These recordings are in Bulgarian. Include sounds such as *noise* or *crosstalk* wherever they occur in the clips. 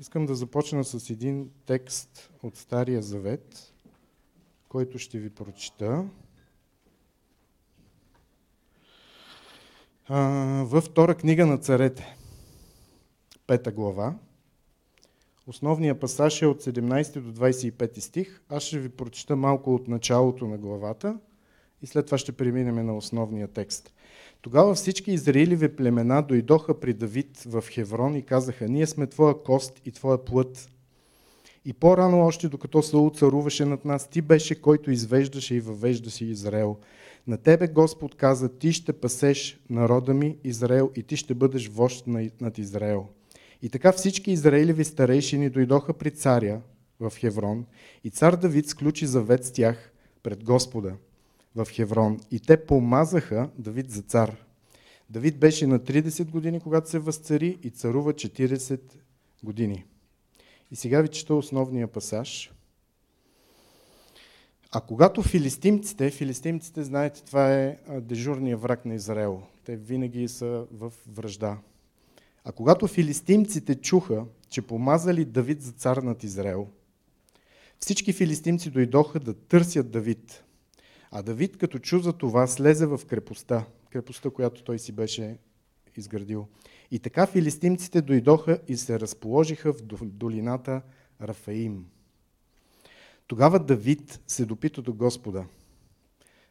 Искам да започна с един текст от Стария Завет, който ще ви прочита. Във втора книга на царете, пета глава. Основният пасаж е от 17 до 25 стих. Аз ще ви прочита малко от началото на главата и след това ще преминем на основния текст. Тогава всички Израилеви племена дойдоха при Давид в Хеврон и казаха, ние сме твоя кост и твоя плът. И по-рано още, докато Саул царуваше над нас, ти беше, който извеждаше и въвеждаше Израел. На тебе Господ каза, ти ще пасеш народа ми, Израел, и ти ще бъдеш вожд над Израел. И така всички израилеви старейшини дойдоха при царя в Хеврон и цар Давид сключи завет с тях пред Господа в Хеврон. И те помазаха Давид за цар. Давид беше на 30 години, когато се възцари и царува 40 години. И сега ви чета основния пасаж. А когато филистимците, филистимците, знаете, това е дежурния враг на Израел. Те винаги са в връжда. А когато филистимците чуха, че помазали Давид за цар над Израел, всички филистимци дойдоха да търсят Давид. А Давид, като чу за това, слезе в крепостта, крепостта, която той си беше изградил. И така филистимците дойдоха и се разположиха в долината Рафаим. Тогава Давид се допита до Господа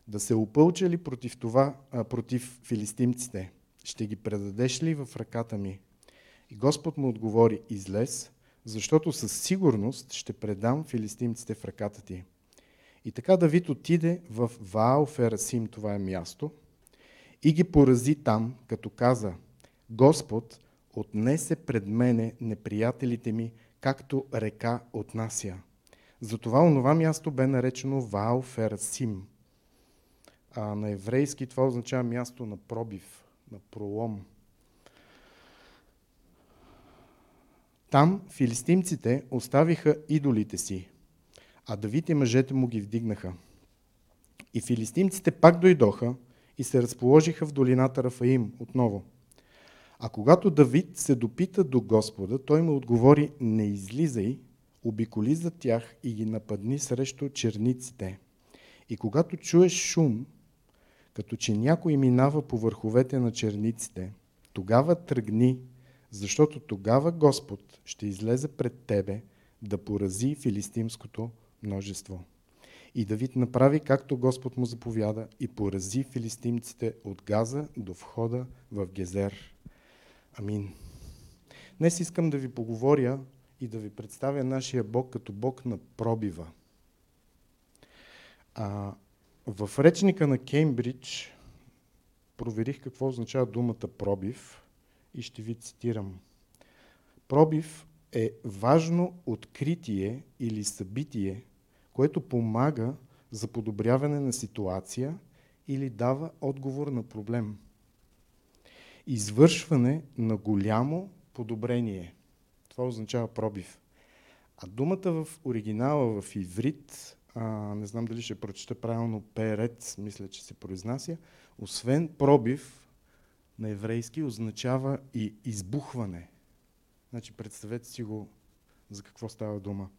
да се опълча ли против това, а, против филистимците. Ще ги предадеш ли в ръката ми? И Господ му отговори, излез, защото със сигурност ще предам филистимците в ръката ти. И така Давид отиде в Ваал Ферасим, това е място, и ги порази там, като каза, Господ отнесе пред мене неприятелите ми, както река отнася. Затова онова място бе наречено Ваал Ферасим. А на еврейски това означава място на пробив, на пролом. Там филистимците оставиха идолите си, а Давид и мъжете му ги вдигнаха. И филистимците пак дойдоха и се разположиха в долината Рафаим отново. А когато Давид се допита до Господа, той му отговори, не излизай, обиколи за тях и ги нападни срещу черниците. И когато чуеш шум, като че някой минава по върховете на черниците, тогава тръгни, защото тогава Господ ще излезе пред тебе да порази филистимското множество. И Давид направи както Господ му заповяда и порази филистимците от Газа до входа в Гезер. Амин. Днес искам да ви поговоря и да ви представя нашия Бог като Бог на пробива. А, в речника на Кеймбридж проверих какво означава думата пробив и ще ви цитирам. Пробив е важно откритие или събитие, което помага за подобряване на ситуация или дава отговор на проблем. Извършване на голямо подобрение. Това означава пробив. А думата в оригинала в иврит, а, не знам дали ще прочета правилно перец, мисля, че се произнася, освен пробив на еврейски означава и избухване. Значи представете си го за какво става дума.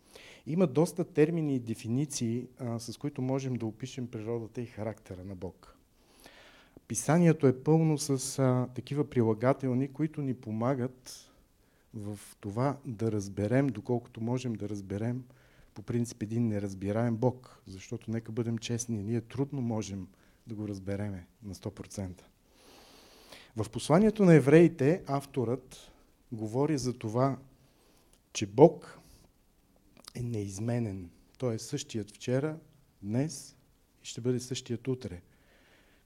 Има доста термини и дефиниции, а, с които можем да опишем природата и характера на Бог. Писанието е пълно с а, такива прилагателни, които ни помагат в това да разберем, доколкото можем да разберем по принцип един неразбираем Бог, защото нека бъдем честни, ние трудно можем да го разбереме на 100%. В посланието на евреите авторът говори за това, че Бог е неизменен. Той е същият вчера, днес и ще бъде същият утре.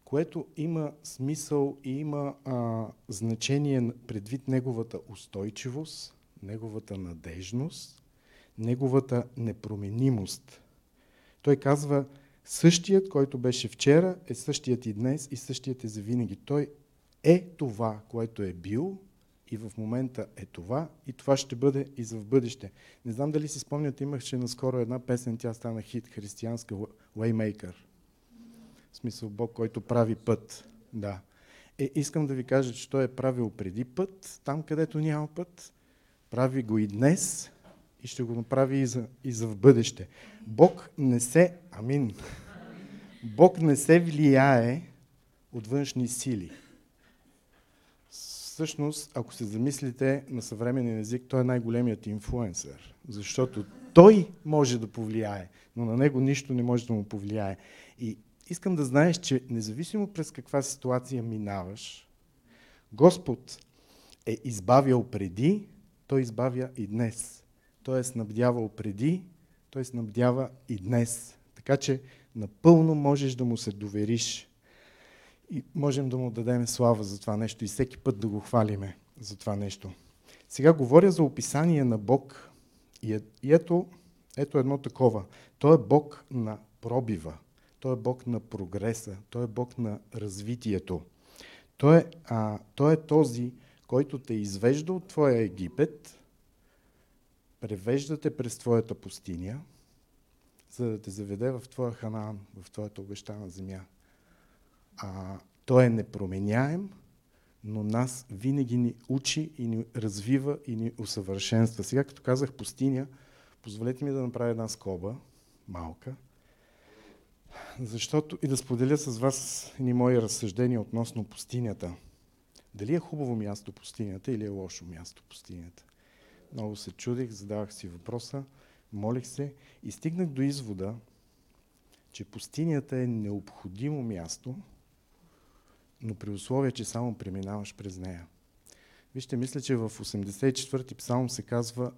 Което има смисъл и има а, значение предвид неговата устойчивост, неговата надежност, неговата непроменимост. Той казва, същият, който беше вчера, е същият и днес и същият е за винаги. Той е това, което е бил и в момента е това и това ще бъде и за в бъдеще. Не знам дали си спомняте, имаше наскоро една песен, тя стана хит, християнска Waymaker. В смисъл Бог, който прави път. Да. Е, искам да ви кажа, че той е правил преди път, там където няма път, Прави го и днес и ще го направи и за, и за в бъдеще. Бог не се, амин, Бог не се влияе от външни сили. Всъщност, ако се замислите на съвременен език, той е най-големият инфлуенсър, защото той може да повлияе, но на него нищо не може да му повлияе. И искам да знаеш, че независимо през каква ситуация минаваш, Господ е избавял преди, Той избавя и днес. Той е снабдявал преди, Той снабдява и днес. Така че напълно можеш да му се довериш. И можем да му дадем слава за това нещо и всеки път да го хвалиме за това нещо. Сега говоря за описание на Бог. И, е, и ето, ето едно такова. Той е Бог на пробива. Той е Бог на прогреса. Той е Бог на развитието. Той е, а, той е този, който те извежда от твоя Египет, превежда те през твоята пустиня, за да те заведе в твоя Ханаан, в твоята обещана земя. А, той е непроменяем, но нас винаги ни учи и ни развива и ни усъвършенства. Сега, като казах пустиня, позволете ми да направя една скоба, малка, защото и да споделя с вас ни мои разсъждения относно пустинята. Дали е хубаво място пустинята или е лошо място пустинята? Много се чудих, задавах си въпроса, молих се и стигнах до извода, че пустинята е необходимо място, но при условие, че само преминаваш през нея. Вижте, мисля, че в 84-ти псалм се казва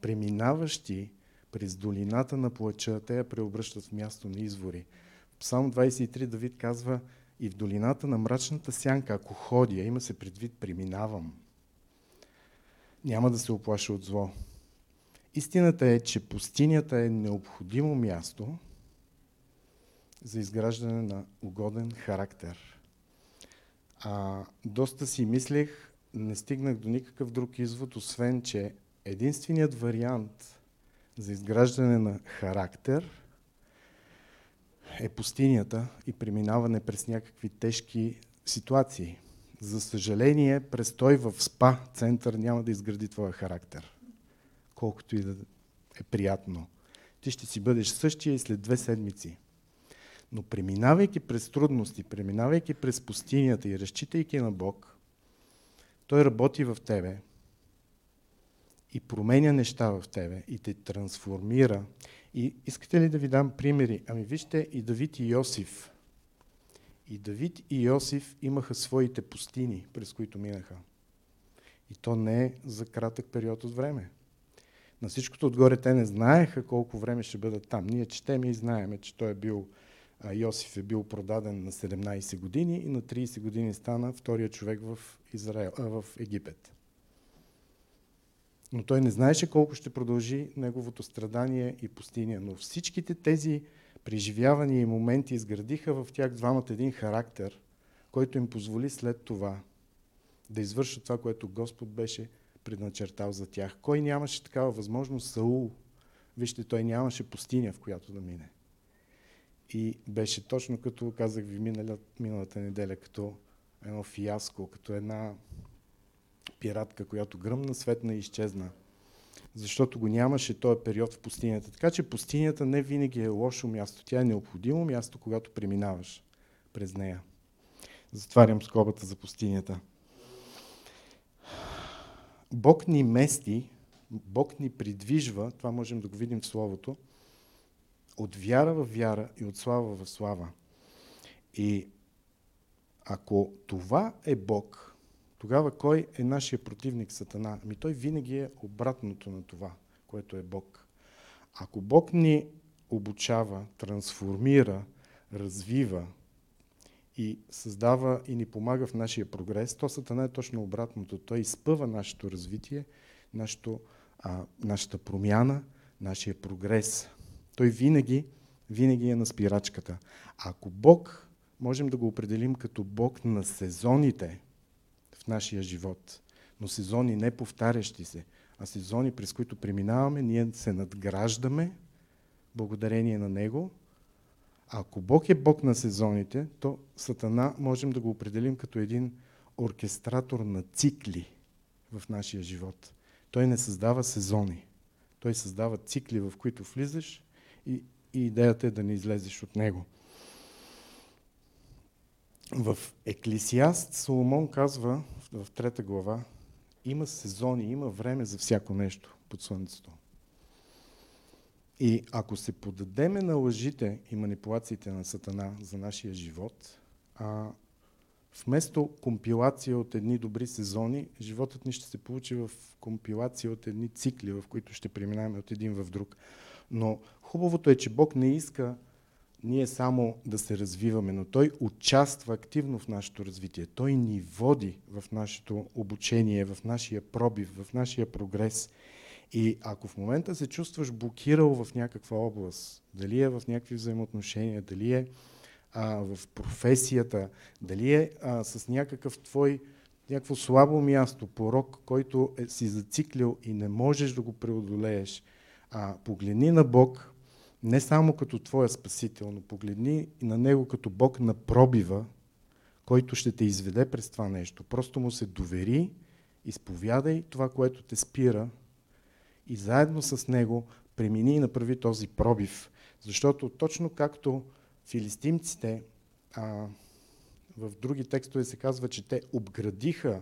преминаващи през долината на плача, те я преобръщат в място на извори. В Псалм 23 Давид казва и в долината на мрачната сянка, ако ходя, има се предвид, преминавам. Няма да се оплаша от зло. Истината е, че пустинята е необходимо място за изграждане на угоден характер. А, доста си мислех, не стигнах до никакъв друг извод, освен, че единственият вариант за изграждане на характер е пустинята и преминаване през някакви тежки ситуации. За съжаление, престой в СПА център няма да изгради твоя характер. Колкото и да е приятно. Ти ще си бъдеш същия и след две седмици. Но преминавайки през трудности, преминавайки през пустинята и разчитайки на Бог, Той работи в тебе и променя неща в тебе и те трансформира. И искате ли да ви дам примери? Ами вижте и Давид и Йосиф. И Давид и Йосиф имаха своите пустини, през които минаха. И то не е за кратък период от време. На всичкото отгоре те не знаеха колко време ще бъдат там. Ние четем и знаеме, че той е бил, Йосиф е бил продаден на 17 години и на 30 години стана втория човек в, Израел, а, в Египет. Но той не знаеше колко ще продължи неговото страдание и пустиня. Но всичките тези преживявания и моменти изградиха в тях двамата един характер, който им позволи след това да извършат това, което Господ беше предначертал за тях. Кой нямаше такава възможност? Саул. Вижте, той нямаше пустиня, в която да мине. И беше точно като казах ви миналата, миналата неделя, като едно фиаско, като една пиратка, която гръмна, светна и изчезна. Защото го нямаше този период в пустинята. Така че пустинята не винаги е лошо място. Тя е необходимо място, когато преминаваш през нея. Затварям скобата за пустинята. Бог ни мести, Бог ни придвижва, това можем да го видим в Словото, от вяра в вяра и от слава в слава. И ако това е Бог, тогава кой е нашия противник Сатана? Ами той винаги е обратното на това, което е Бог. Ако Бог ни обучава, трансформира, развива и създава и ни помага в нашия прогрес, то Сатана е точно обратното. Той изпъва нашето развитие, нашето, а, нашата промяна, нашия прогрес. Той винаги, винаги е на спирачката. ако Бог, можем да го определим като Бог на сезоните, в нашия живот. Но сезони не повтарящи се, а сезони, през които преминаваме, ние се надграждаме благодарение на Него. Ако Бог е Бог на сезоните, то Сатана можем да го определим като един оркестратор на цикли в нашия живот. Той не създава сезони. Той създава цикли, в които влизаш и, и идеята е да не излезеш от него. В Еклисиаст Соломон казва в трета глава, има сезони, има време за всяко нещо под слънцето. И ако се подадеме на лъжите и манипулациите на Сатана за нашия живот, а, вместо компилация от едни добри сезони, животът ни ще се получи в компилация от едни цикли, в които ще преминаваме от един в друг. Но хубавото е, че Бог не иска ние само да се развиваме, но Той участва активно в нашето развитие. Той ни води в нашето обучение, в нашия пробив, в нашия прогрес. И ако в момента се чувстваш блокирал в някаква област, дали е в някакви взаимоотношения, дали е а, в професията, дали е а, с някакъв твой някакво слабо място, порок, който е, си зациклил и не можеш да го преодолееш, а, погледни на Бог, не само като твоя спасител, но погледни на Него като Бог на пробива, който ще те изведе през това нещо. Просто му се довери, изповядай това, което те спира и заедно с Него премини и направи този пробив. Защото точно както филистимците, а, в други текстове се казва, че те обградиха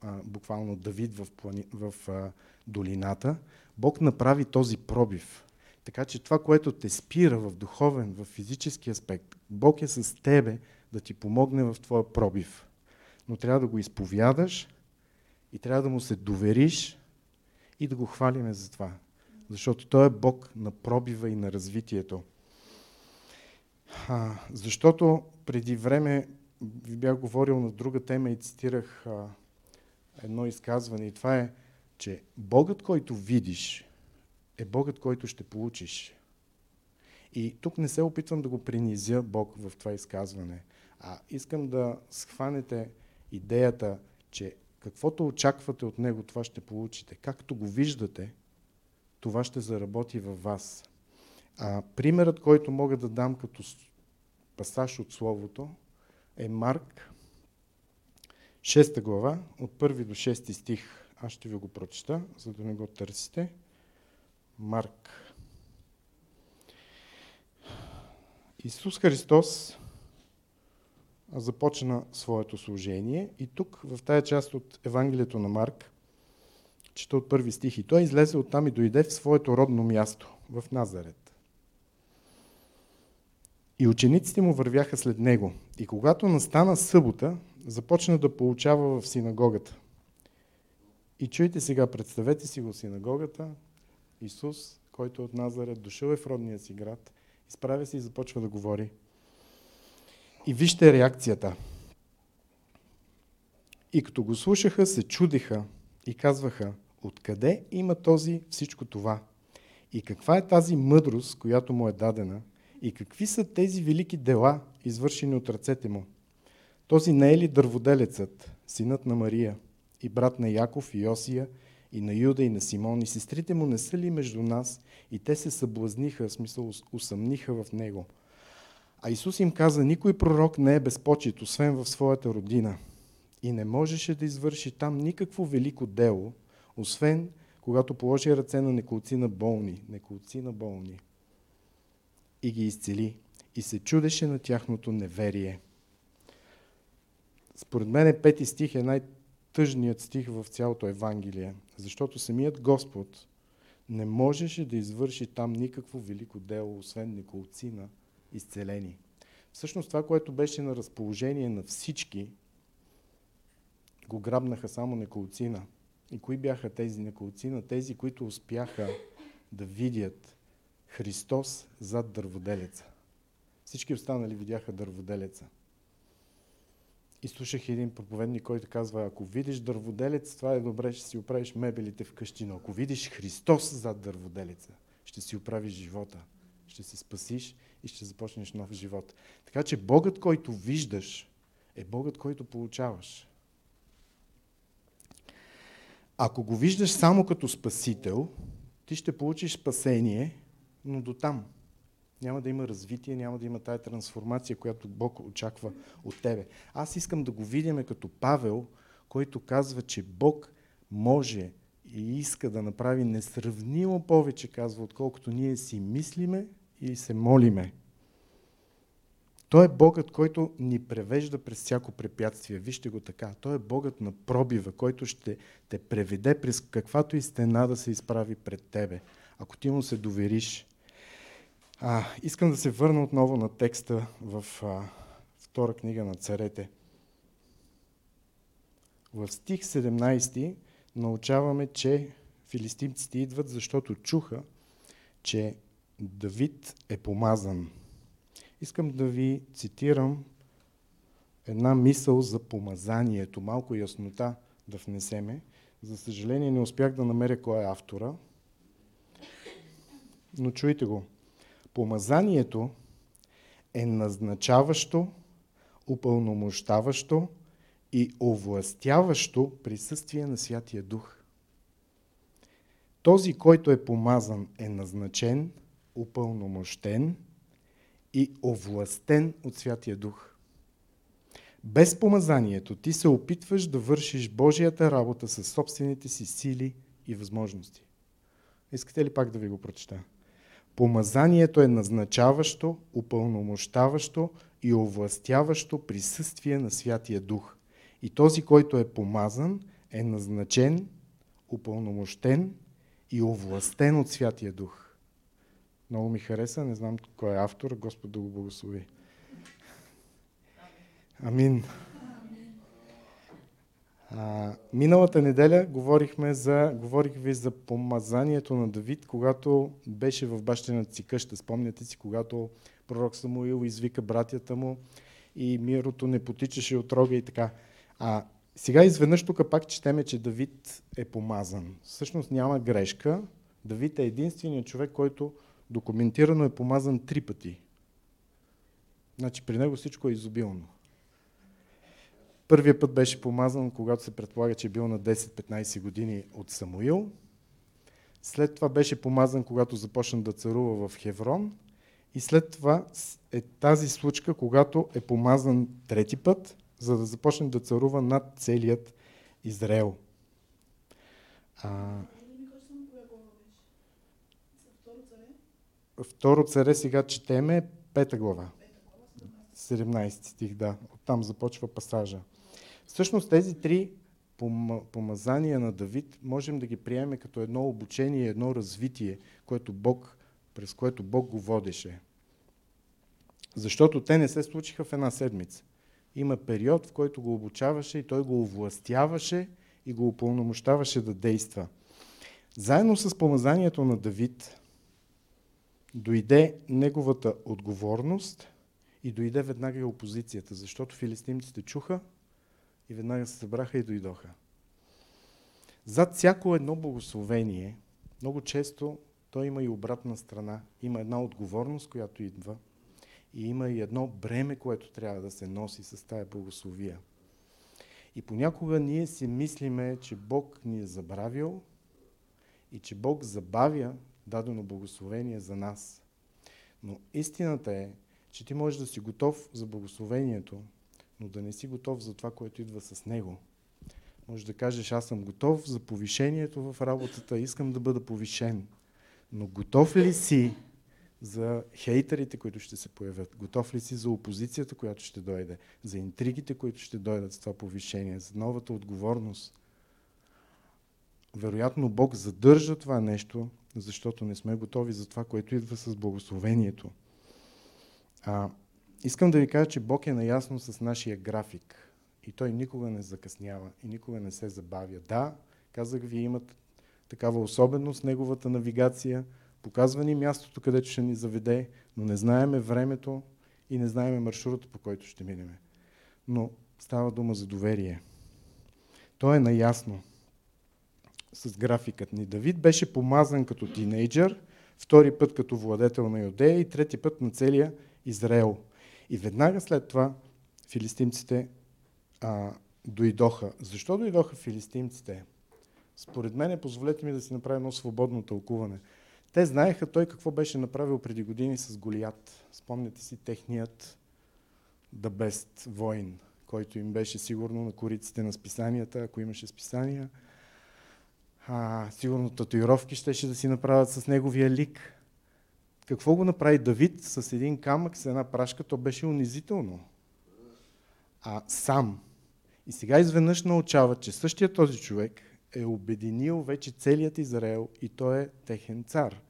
а, буквално Давид в, плани, в а, долината, Бог направи този пробив. Така че това, което те спира в духовен, в физически аспект, Бог е с тебе да ти помогне в твоя пробив. Но трябва да го изповядаш и трябва да му се довериш и да го хвалиме за това. Защото Той е Бог на пробива и на развитието. А, защото преди време ви бях говорил на друга тема и цитирах а, едно изказване и това е, че Богът, който видиш, е Богът, който ще получиш. И тук не се опитвам да го принизя Бог в това изказване, а искам да схванете идеята, че каквото очаквате от Него, това ще получите. Както го виждате, това ще заработи във вас. А, примерът, който мога да дам като пасаж от Словото, е Марк, 6 глава, от 1 до 6 стих. Аз ще ви го прочета, за да не го търсите. Марк. Исус Христос започна своето служение и тук, в тая част от Евангелието на Марк, чета от първи стих, и той излезе оттам и дойде в своето родно място, в Назарет. И учениците му вървяха след него. И когато настана събота, започна да получава в синагогата. И чуйте сега, представете си го синагогата, Исус, който е от Назарет, дошъл е в родния си град, изправя се и започва да говори. И вижте реакцията. И като го слушаха, се чудиха и казваха, откъде има този всичко това? И каква е тази мъдрост, която му е дадена? И какви са тези велики дела, извършени от ръцете му? Този не е ли дърводелецът, синът на Мария, и брат на Яков и Йосия, и на Юда, и на Симон, и сестрите му не са ли между нас? И те се съблазниха, в смисъл усъмниха в него. А Исус им каза, никой пророк не е безпочет, освен в своята родина. И не можеше да извърши там никакво велико дело, освен когато положи ръце на неколци на болни, неколци на болни, и ги изцели. И се чудеше на тяхното неверие. Според мен пети стих е най-тъжният стих в цялото Евангелие, защото самият Господ не можеше да извърши там никакво велико дело, освен неколцина изцелени. Всъщност това, което беше на разположение на всички, го грабнаха само неколцина. И кои бяха тези неколцина? Тези, които успяха да видят Христос зад дърводелеца. Всички останали видяха дърводелеца. И слушах един проповедник, който казва, ако видиш дърводелец, това е добре, ще си оправиш мебелите вкъщи, но ако видиш Христос зад дърводелеца, ще си оправиш живота, ще се спасиш и ще започнеш нов живот. Така че Богът, който виждаш, е Богът, който получаваш. Ако го виждаш само като спасител, ти ще получиш спасение, но до там. Няма да има развитие, няма да има тая трансформация, която Бог очаква от тебе. Аз искам да го видим като Павел, който казва, че Бог може и иска да направи несравнимо повече, казва, отколкото ние си мислиме и се молиме. Той е Богът, който ни превежда през всяко препятствие. Вижте го така. Той е Богът на пробива, който ще те преведе през каквато и стена да се изправи пред тебе. Ако ти му се довериш. А, искам да се върна отново на текста в а, втора книга на царете. В стих 17 научаваме, че филистимците идват, защото чуха, че Давид е помазан. Искам да ви цитирам една мисъл за помазанието, малко яснота да внесеме. За съжаление не успях да намеря кой е автора, но чуйте го. Помазанието е назначаващо, упълномощаващо и овластяващо присъствие на Святия Дух. Този, който е помазан, е назначен, упълномощен и овластен от Святия Дух. Без помазанието ти се опитваш да вършиш Божията работа със собствените си сили и възможности. Искате ли пак да ви го прочета? Помазанието е назначаващо, упълномощаващо и овластяващо присъствие на Святия Дух. И този, който е помазан, е назначен, упълномощен и овластен от Святия Дух. Много ми хареса, не знам кой е автор, Господ да го благослови. Амин. Миналата неделя говорихме за, говорих ви за помазанието на Давид, когато беше в бащината си къща. Спомняте си, когато пророк Самуил извика братята му и мирото не потичаше от рога и така. А сега изведнъж тук пак четеме, че Давид е помазан. Всъщност няма грешка. Давид е единственият човек, който документирано е помазан три пъти. Значи при него всичко е изобилно. Първият път беше помазан, когато се предполага, че е бил на 10-15 години от Самуил. След това беше помазан, когато започна да царува в Хеврон. И след това е тази случка, когато е помазан трети път, за да започне да царува над целият Израел. А, Второ царе сега четеме, пета глава. 17 стих, да. Оттам започва пасажа. Всъщност тези три помазания на Давид можем да ги приемем като едно обучение, едно развитие, което Бог, през което Бог го водеше. Защото те не се случиха в една седмица. Има период, в който го обучаваше и той го овластяваше и го упълномощаваше да действа. Заедно с помазанието на Давид, дойде неговата отговорност и дойде веднага и опозицията, защото филистимците чуха и веднага се събраха и дойдоха. Зад всяко едно благословение, много често той има и обратна страна. Има една отговорност, която идва и има и едно бреме, което трябва да се носи с тая благословия. И понякога ние си мислиме, че Бог ни е забравил и че Бог забавя дадено благословение за нас. Но истината е, че ти можеш да си готов за благословението, но да не си готов за това, което идва с него. Може да кажеш, аз съм готов за повишението в работата, искам да бъда повишен. Но готов ли си за хейтерите, които ще се появят? Готов ли си за опозицията, която ще дойде? За интригите, които ще дойдат с това повишение? За новата отговорност? Вероятно Бог задържа това нещо, защото не сме готови за това, което идва с благословението. А, искам да ви кажа, че Бог е наясно с нашия график и Той никога не закъснява и никога не се забавя. Да, казах ви, имат такава особеност, неговата навигация, показва ни мястото, където ще ни заведе, но не знаеме времето и не знаеме маршрута, по който ще минеме. Но става дума за доверие. Той е наясно с графикът ни. Давид беше помазан като тинейджър, втори път като владетел на Юдея и трети път на целия Израел. И веднага след това филистимците а, дойдоха. Защо дойдоха филистимците? Според мен, позволете ми да си направя едно свободно тълкуване. Те знаеха той какво беше направил преди години с Голият. Спомняте си техният The Best воин, който им беше сигурно на кориците на списанията, ако имаше списания а, сигурно татуировки щеше да си направят с неговия лик. Какво го направи Давид с един камък, с една прашка? То беше унизително. А сам. И сега изведнъж научава, че същия този човек е обединил вече целият Израел и той е техен цар.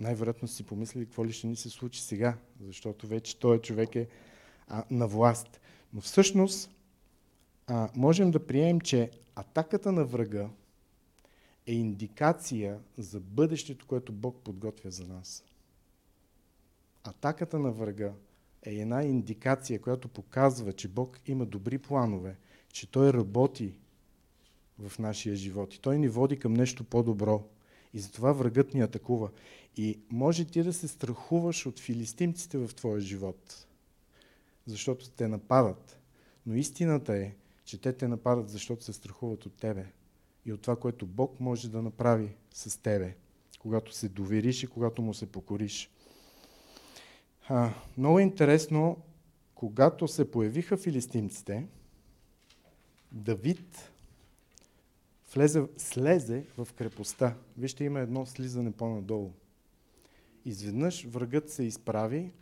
Най-вероятно си помислили какво ли ще ни се случи сега, защото вече този човек е а, на власт. Но всъщност а, можем да приемем, че атаката на врага е индикация за бъдещето, което Бог подготвя за нас. Атаката на врага е една индикация, която показва, че Бог има добри планове, че Той работи в нашия живот и Той ни води към нещо по-добро. И затова врагът ни атакува. И може ти да се страхуваш от филистимците в твоя живот, защото те нападат. Но истината е, че те те нападат, защото се страхуват от тебе и от това, което Бог може да направи с тебе, когато се довериш и когато му се покориш. А, много интересно, когато се появиха филистимците, Давид влезе, слезе в крепостта. Вижте, има едно слизане по-надолу. Изведнъж врагът се изправи,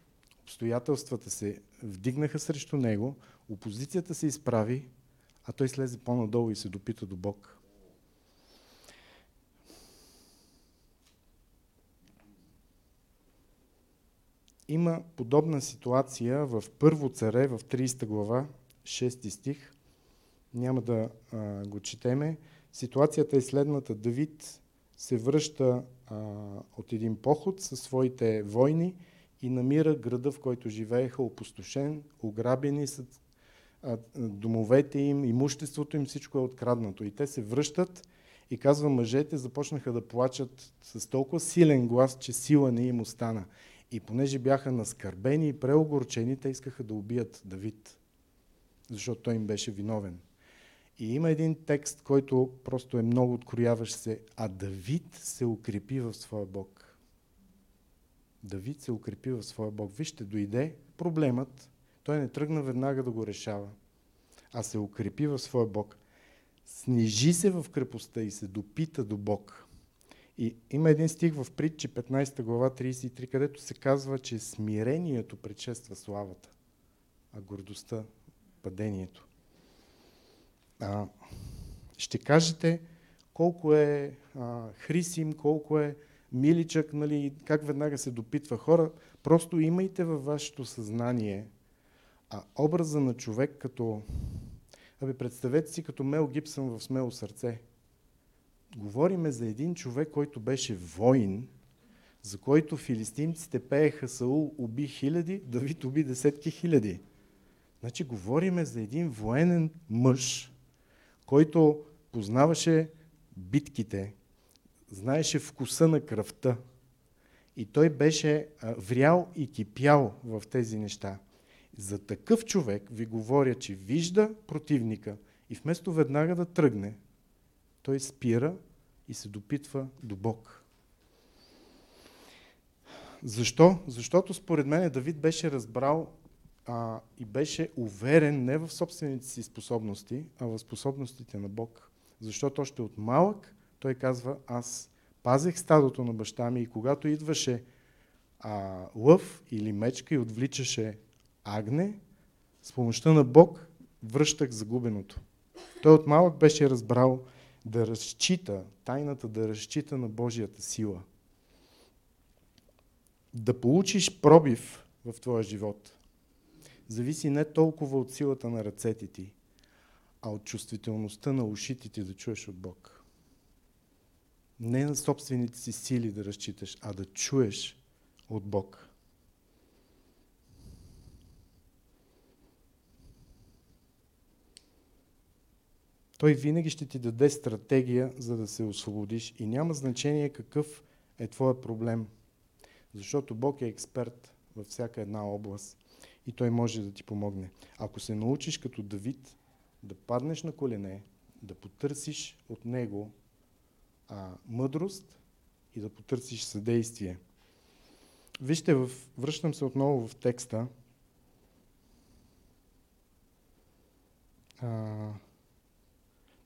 обстоятелствата се вдигнаха срещу него, опозицията се изправи, а той слезе по-надолу и се допита до Бог. Има подобна ситуация в Първо царе, в 30 глава, 6 стих. Няма да а, го четеме. Ситуацията е следната. Давид се връща а, от един поход със своите войни и намира града, в който живееха, опустошен, ограбени са домовете им, имуществото им, всичко е откраднато. И те се връщат и казва, мъжете започнаха да плачат с толкова силен глас, че сила не им остана. И понеже бяха наскърбени и преогорчени, те искаха да убият Давид, защото той им беше виновен. И има един текст, който просто е много открояващ се, а Давид се укрепи в своя Бог. Давид се укрепи в своя Бог. Вижте, дойде проблемът, той не тръгна веднага да го решава, а се укрепи в своя Бог. Снижи се в крепостта и се допита до Бог. И има един стих в притчи 15 глава 33, където се казва, че смирението предшества славата, а гордостта падението. А, ще кажете колко е а, Хрисим, колко е миличък, нали, как веднага се допитва хора. Просто имайте във вашето съзнание а, образа на човек като... Абе, представете си като Мел Гибсън в смело сърце. Говориме за един човек, който беше воин, за който филистимците пееха Саул уби хиляди, Давид уби десетки хиляди. Значи говориме за един военен мъж, който познаваше битките, знаеше вкуса на кръвта. И той беше врял и кипял в тези неща. За такъв човек ви говоря, че вижда противника и вместо веднага да тръгне, той спира и се допитва до Бог. Защо? Защото според мен Давид беше разбрал а, и беше уверен не в собствените си способности, а в способностите на Бог. Защото още от малък той казва, аз пазех стадото на баща ми и когато идваше а, лъв или мечка и отвличаше агне, с помощта на Бог връщах загубеното. Той от малък беше разбрал да разчита, тайната да разчита на Божията сила. Да получиш пробив в твоя живот зависи не толкова от силата на ръцете ти, а от чувствителността на ушите ти да чуеш от Бог. Не на собствените си сили да разчиташ, а да чуеш от Бог. Той винаги ще ти даде стратегия, за да се освободиш. И няма значение какъв е твоя проблем. Защото Бог е експерт във всяка една област и Той може да ти помогне. Ако се научиш като Давид да паднеш на колене, да потърсиш от Него а, мъдрост и да потърсиш съдействие. Вижте, в, връщам се отново в текста. А,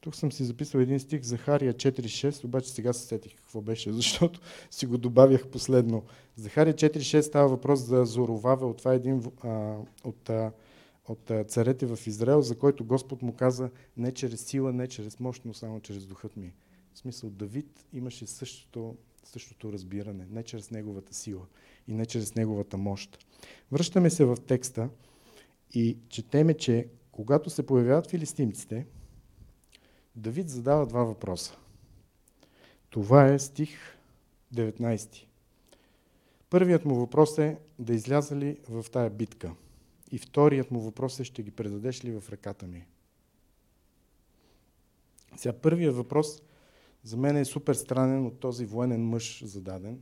Тук съм си записал един стих, Захария 4.6, обаче сега се сетих какво беше, *laughs* защото си го добавях последно. Захария 4.6 става въпрос за Зоровавел. Това е един а, от, а, от а, царете в Израел, за който Господ му каза не чрез сила, не чрез мощ, но само чрез духът ми. В смисъл Давид имаше същото, същото разбиране, не чрез неговата сила и не чрез неговата мощ. Връщаме се в текста и четеме, че когато се появяват филистимците, Давид задава два въпроса. Това е стих 19. Първият му въпрос е да изляза ли в тая битка. И вторият му въпрос е ще ги предадеш ли в ръката ми. Сега първият въпрос за мен е супер странен от този военен мъж зададен,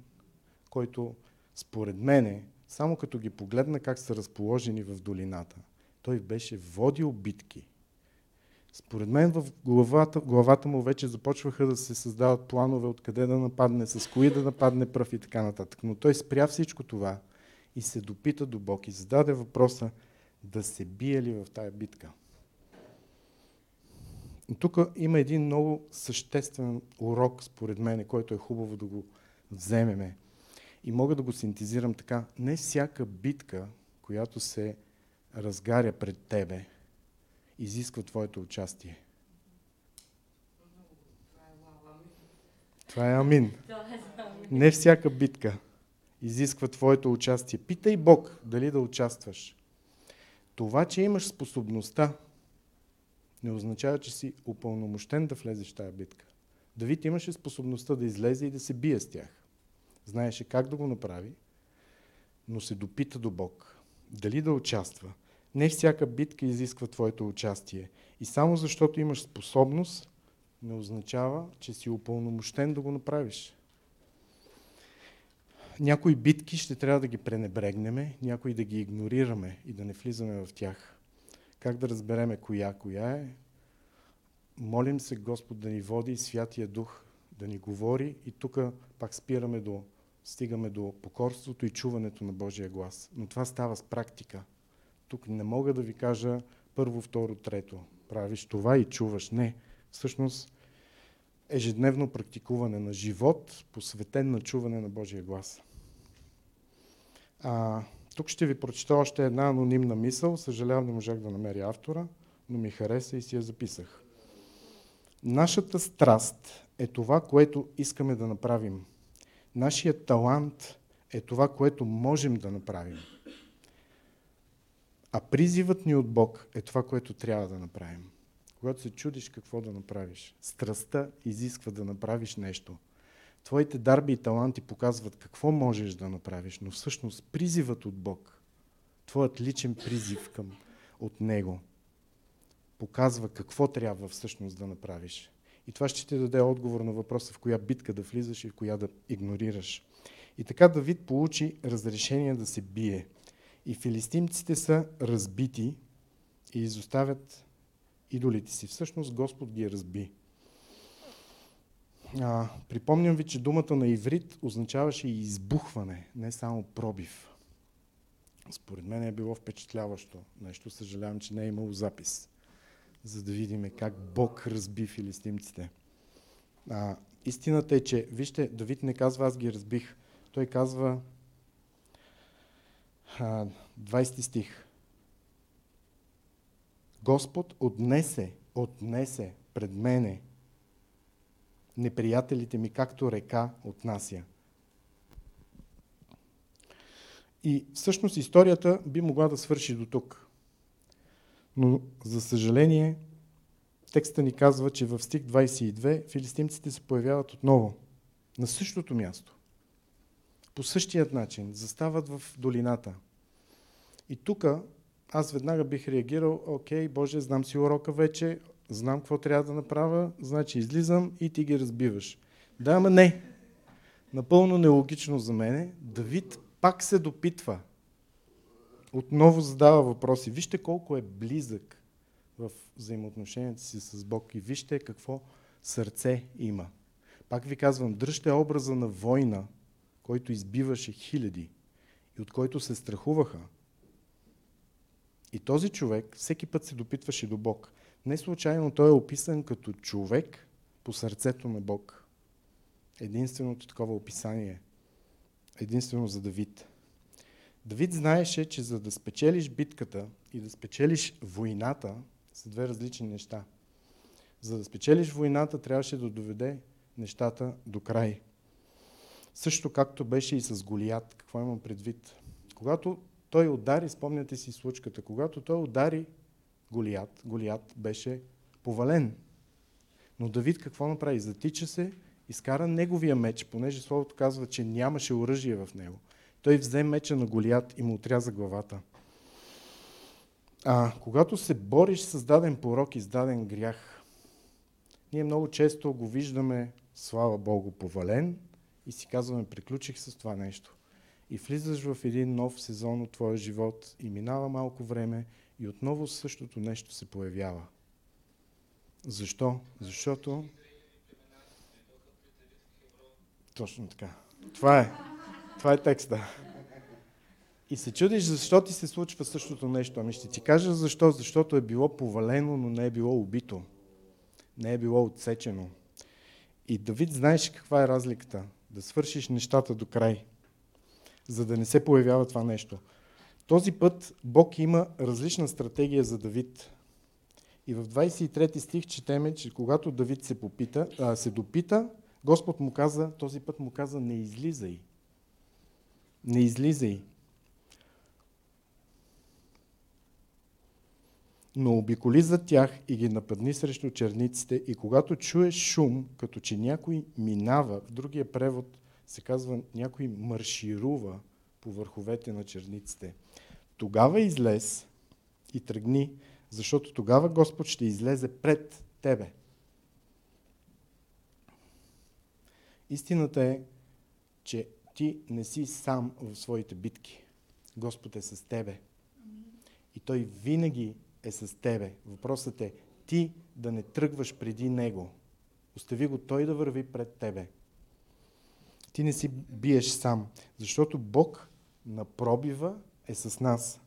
който според мене, само като ги погледна как са разположени в долината, той беше водил битки. Според мен в главата, главата му вече започваха да се създават планове откъде да нападне, с кои да нападне пръв и така нататък. Но той спря всичко това и се допита до Бог и зададе въпроса да се бие ли в тая битка. И тук има един много съществен урок, според мен, който е хубаво да го вземеме. И мога да го синтезирам така. Не всяка битка, която се разгаря пред тебе, изисква твоето участие. Това е амин. Не всяка битка изисква твоето участие. Питай Бог дали да участваш. Това, че имаш способността, не означава, че си упълномощен да влезеш в тази битка. Давид имаше способността да излезе и да се бие с тях. Знаеше как да го направи, но се допита до Бог. Дали да участва. Не всяка битка изисква твоето участие. И само защото имаш способност, не означава, че си упълномощен да го направиш. Някои битки ще трябва да ги пренебрегнеме, някои да ги игнорираме и да не влизаме в тях. Как да разбереме коя коя е? Молим се Господ да ни води Святия Дух да ни говори и тук пак спираме до, стигаме до покорството и чуването на Божия глас. Но това става с практика. Тук не мога да ви кажа първо, второ, трето. Правиш това и чуваш. Не. Всъщност, ежедневно практикуване на живот, посветен на чуване на Божия глас. А, тук ще ви прочета още една анонимна мисъл. Съжалявам, не можах да намеря автора, но ми хареса и си я записах. Нашата страст е това, което искаме да направим. Нашият талант е това, което можем да направим. А призивът ни от Бог е това, което трябва да направим. Когато се чудиш какво да направиш, страстта изисква да направиш нещо. Твоите дарби и таланти показват какво можеш да направиш, но всъщност призивът от Бог, твоят личен призив към, от Него, показва какво трябва всъщност да направиш. И това ще ти даде отговор на въпроса в коя битка да влизаш и в коя да игнорираш. И така Давид получи разрешение да се бие. И филистимците са разбити и изоставят идолите си. Всъщност Господ ги разби. А, припомням ви, че думата на иврит означаваше и избухване, не само пробив. Според мен е било впечатляващо нещо. Съжалявам, че не е имало запис, за да видим как Бог разби филистимците. А, истината е, че, вижте, Давид не казва аз ги разбих. Той казва 20 стих. Господ отнесе, отнесе пред мене неприятелите ми, както река отнася. И всъщност историята би могла да свърши до тук. Но, за съжаление, текста ни казва, че в стих 22 филистимците се появяват отново на същото място по същият начин застават в долината. И тук аз веднага бих реагирал, окей, Боже, знам си урока вече, знам какво трябва да направя, значи излизам и ти ги разбиваш. Да, ама не. Напълно нелогично за мене. Давид пак се допитва. Отново задава въпроси. Вижте колко е близък в взаимоотношенията си с Бог и вижте какво сърце има. Пак ви казвам, дръжте образа на война, който избиваше хиляди и от който се страхуваха. И този човек всеки път се допитваше до Бог. Не случайно той е описан като човек по сърцето на Бог. Единственото такова описание. Единствено за Давид. Давид знаеше, че за да спечелиш битката и да спечелиш войната, са две различни неща. За да спечелиш войната, трябваше да доведе нещата до край. Също както беше и с Голият. Какво имам предвид? Когато той удари, спомняте си случката, когато той удари Голият, Голият беше повален. Но Давид какво направи? Затича се, изкара неговия меч, понеже Словото казва, че нямаше оръжие в него. Той взе меча на Голият и му отряза главата. А когато се бориш с даден порок и с даден грях, ние много често го виждаме, слава Богу, повален и си казваме, приключих с това нещо. И влизаш в един нов сезон от твоя живот и минава малко време и отново същото нещо се появява. Защо? Защото... Точно така. Това е. Това е текста. И се чудиш защо ти се случва същото нещо. Ами ще ти кажа защо. Защото е било повалено, но не е било убито. Не е било отсечено. И Давид знаеш каква е разликата. Да свършиш нещата до край. За да не се появява това нещо. Този път Бог има различна стратегия за Давид. И в 23 стих четеме, че когато Давид се, попита, а, се допита, Господ му каза, този път му каза, не излизай. Не излизай. Но обиколи за тях и ги нападни срещу черниците и когато чуеш шум, като че някой минава, в другия превод се казва някой марширува по върховете на черниците. Тогава излез и тръгни, защото тогава Господ ще излезе пред тебе. Истината е, че ти не си сам в своите битки. Господ е с тебе. И Той винаги е с тебе. Въпросът е ти да не тръгваш преди Него. Остави го Той да върви пред тебе. Ти не си биеш сам, защото Бог на пробива е с нас.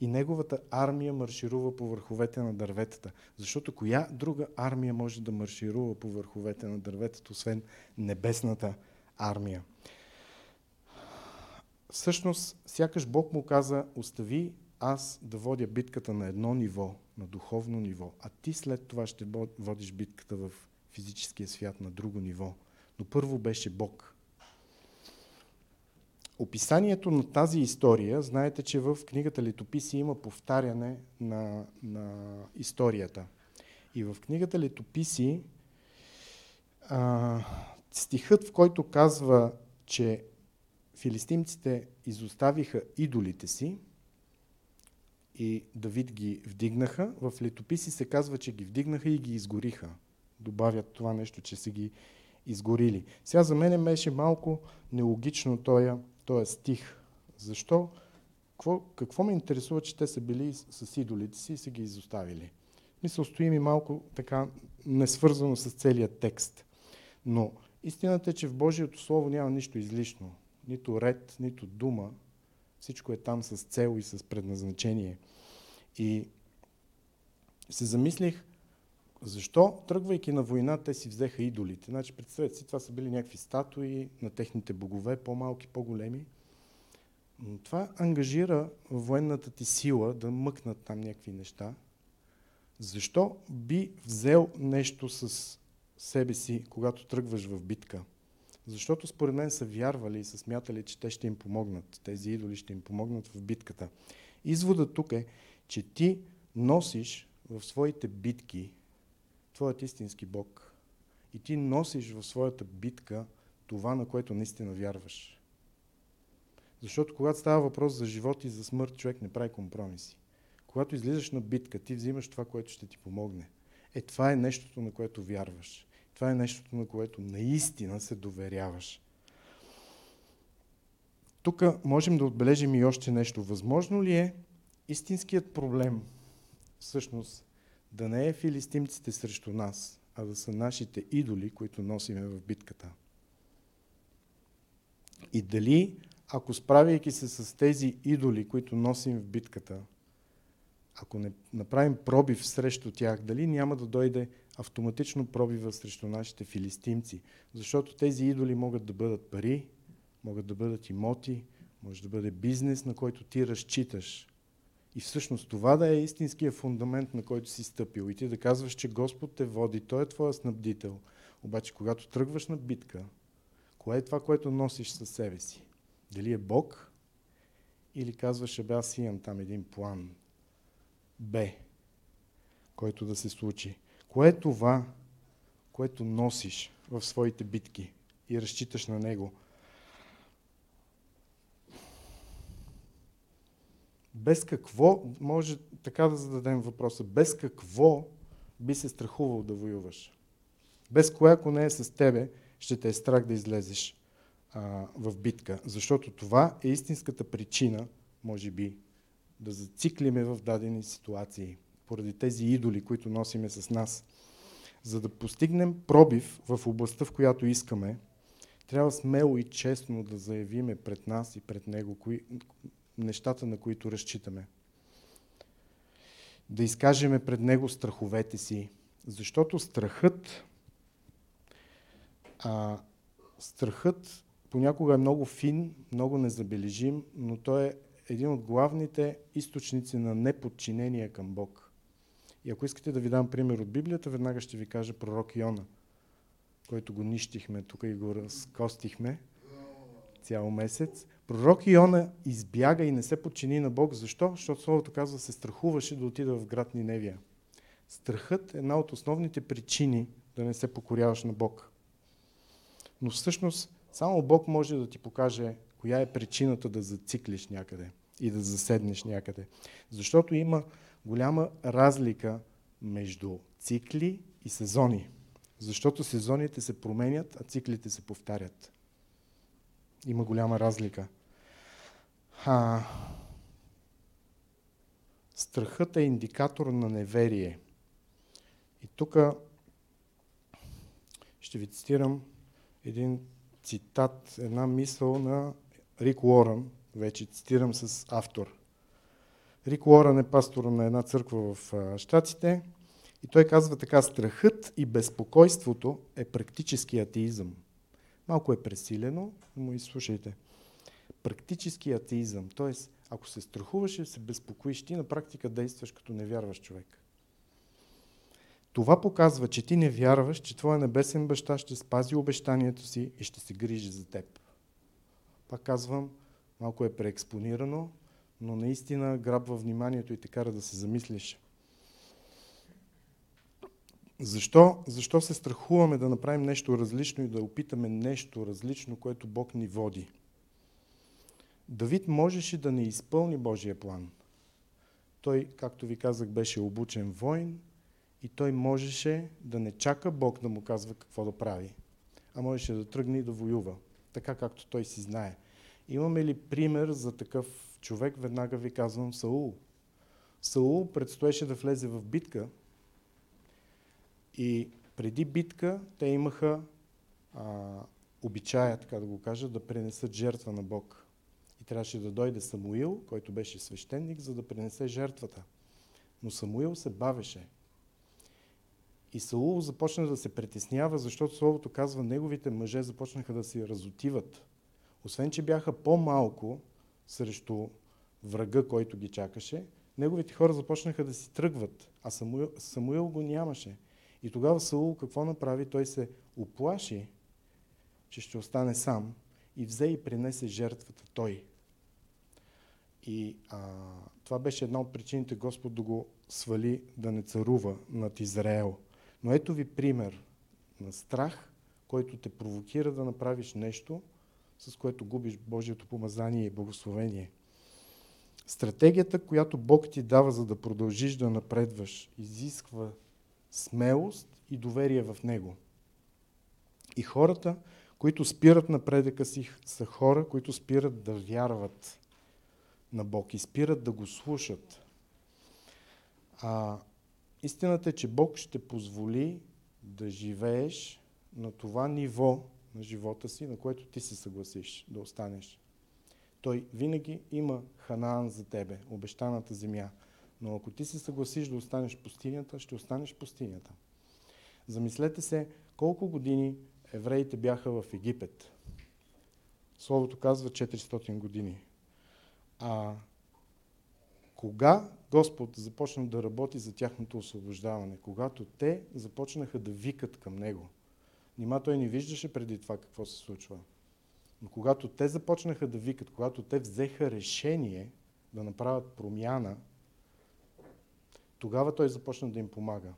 И неговата армия марширува по върховете на дърветата. Защото коя друга армия може да марширува по върховете на дърветата, освен небесната армия? Всъщност, сякаш Бог му каза, остави аз да водя битката на едно ниво, на духовно ниво, а ти след това ще водиш битката в физическия свят на друго ниво. Но първо беше Бог. Описанието на тази история, знаете, че в книгата Летописи има повтаряне на, на историята. И в книгата Летописи а, стихът, в който казва, че филистимците изоставиха идолите си, и Давид ги вдигнаха. В летописи се казва, че ги вдигнаха и ги изгориха. Добавят това нещо, че са ги изгорили. Сега за мен беше малко нелогично този, този стих. Защо? Какво, какво ме интересува, че те са били с идолите си и са ги изоставили? Мисля, стои ми малко така несвързано с целият текст. Но истината е, че в Божието Слово няма нищо излишно. Нито ред, нито дума, всичко е там с цел и с предназначение. И се замислих, защо, тръгвайки на война, те си взеха идолите. Значи, представете си, това са били някакви статуи на техните богове, по-малки, по-големи. Но това ангажира военната ти сила да мъкнат там някакви неща. Защо би взел нещо с себе си, когато тръгваш в битка? Защото според мен са вярвали и са смятали, че те ще им помогнат. Тези идоли ще им помогнат в битката. Изводът тук е, че ти носиш в своите битки твоят истински Бог. И ти носиш в своята битка това, на което наистина вярваш. Защото когато става въпрос за живот и за смърт, човек не прави компромиси. Когато излизаш на битка, ти взимаш това, което ще ти помогне. Е, това е нещото, на което вярваш. Това е нещото, на което наистина се доверяваш. Тук можем да отбележим и още нещо. Възможно ли е истинският проблем всъщност да не е филистимците срещу нас, а да са нашите идоли, които носиме в битката? И дали, ако справяйки се с тези идоли, които носим в битката, ако не направим пробив срещу тях, дали няма да дойде автоматично пробива срещу нашите филистимци. Защото тези идоли могат да бъдат пари, могат да бъдат имоти, може да бъде бизнес, на който ти разчиташ. И всъщност това да е истинския фундамент, на който си стъпил. И ти да казваш, че Господ те води, Той е твоя снабдител. Обаче, когато тръгваш на битка, кое е това, което носиш със себе си? Дали е Бог? Или казваш, бе, аз имам там един план Б, който да се случи. Кое е това, което носиш в своите битки и разчиташ на него? Без какво, може така да зададем въпроса, без какво би се страхувал да воюваш? Без кое, ако не е с тебе, ще те е страх да излезеш а, в битка. Защото това е истинската причина, може би, да зациклиме в дадени ситуации, поради тези идоли, които носиме с нас. За да постигнем пробив в областта, в която искаме, трябва смело и честно да заявиме пред нас и пред Него кои, нещата, на които разчитаме. Да изкажеме пред Него страховете си, защото страхът, а, страхът понякога е много фин, много незабележим, но той е един от главните източници на неподчинение към Бог. И ако искате да ви дам пример от Библията, веднага ще ви кажа пророк Йона, който го нищихме тук и го разкостихме цял месец. Пророк Йона избяга и не се подчини на Бог. Защо? Защото Словото казва, се страхуваше да отида в град Ниневия. Страхът е една от основните причини да не се покоряваш на Бог. Но всъщност само Бог може да ти покаже коя е причината да зациклиш някъде и да заседнеш някъде. Защото има голяма разлика между цикли и сезони. Защото сезоните се променят, а циклите се повтарят. Има голяма разлика. А, страхът е индикатор на неверие. И тук ще ви цитирам един цитат, една мисъл на Рик Уорън, вече цитирам с автор. Рик Уорън е пастор на една църква в Штатите и той казва така, страхът и безпокойството е практически атеизъм. Малко е пресилено, но изслушайте. Практически атеизъм, т.е. ако се страхуваш и се безпокоиш, ти на практика действаш като невярваш човек. Това показва, че ти не вярваш, че твоя небесен баща ще спази обещанието си и ще се грижи за теб. Пак казвам, малко е преекспонирано, но наистина грабва вниманието и те кара да се замислиш. Защо? Защо се страхуваме да направим нещо различно и да опитаме нещо различно, което Бог ни води? Давид можеше да не изпълни Божия план. Той, както ви казах, беше обучен воин и той можеше да не чака Бог да му казва какво да прави, а можеше да тръгне и да воюва, така както той си знае. Имаме ли пример за такъв човек? Веднага ви казвам Саул. Саул предстоеше да влезе в битка и преди битка те имаха а, обичая, така да го кажа, да пренесат жертва на Бог. И трябваше да дойде Самуил, който беше свещеник, за да пренесе жертвата. Но Самуил се бавеше. И Саул започна да се притеснява, защото Словото казва, неговите мъже започнаха да се разотиват освен, че бяха по-малко срещу врага, който ги чакаше, неговите хора започнаха да си тръгват, а Самуил, Самуил го нямаше. И тогава Саул какво направи? Той се оплаши, че ще остане сам и взе и принесе жертвата той. И а, това беше една от причините Господ да го свали да не царува над Израел. Но ето ви пример на страх, който те провокира да направиш нещо, с което губиш Божието помазание и благословение. Стратегията, която Бог ти дава, за да продължиш да напредваш, изисква смелост и доверие в Него. И хората, които спират напредъка си, са хора, които спират да вярват на Бог и спират да го слушат. А, истината е, че Бог ще позволи да живееш на това ниво, на живота си, на което ти се съгласиш да останеш. Той винаги има Ханаан за тебе, обещаната земя. Но ако ти се съгласиш да останеш пустинята, ще останеш пустинята. Замислете се колко години евреите бяха в Египет. Словото казва 400 години. А кога Господ започна да работи за тяхното освобождаване? Когато те започнаха да викат към Него. Нима той не виждаше преди това какво се случва. Но когато те започнаха да викат, когато те взеха решение да направят промяна, тогава той започна да им помага.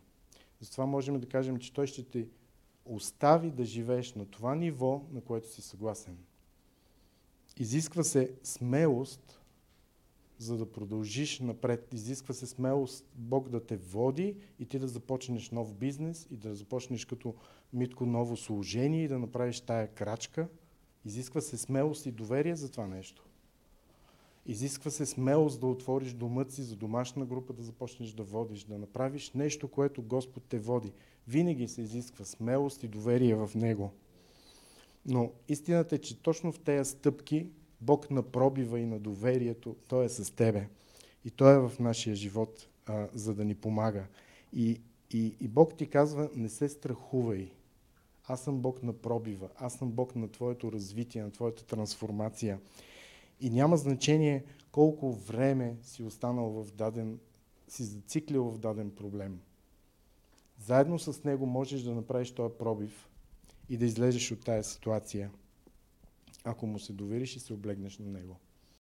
Затова можем да кажем, че той ще те остави да живееш на това ниво, на което си съгласен. Изисква се смелост, за да продължиш напред. Изисква се смелост Бог да те води и ти да започнеш нов бизнес и да започнеш като Митко ново служение и да направиш тая крачка. Изисква се смелост и доверие за това нещо. Изисква се смелост да отвориш домът си за домашна група, да започнеш да водиш, да направиш нещо, което Господ те води. Винаги се изисква смелост и доверие в Него. Но истината е, че точно в тези стъпки Бог на пробива и на доверието, Той е с тебе. И Той е в нашия живот, а, за да ни помага. И, и, и Бог ти казва, не се страхувай. Аз съм Бог на пробива. Аз съм Бог на твоето развитие, на твоята трансформация. И няма значение колко време си останал в даден, си зациклил в даден проблем. Заедно с него можеш да направиш този пробив и да излезеш от тая ситуация, ако му се довериш и се облегнеш на него.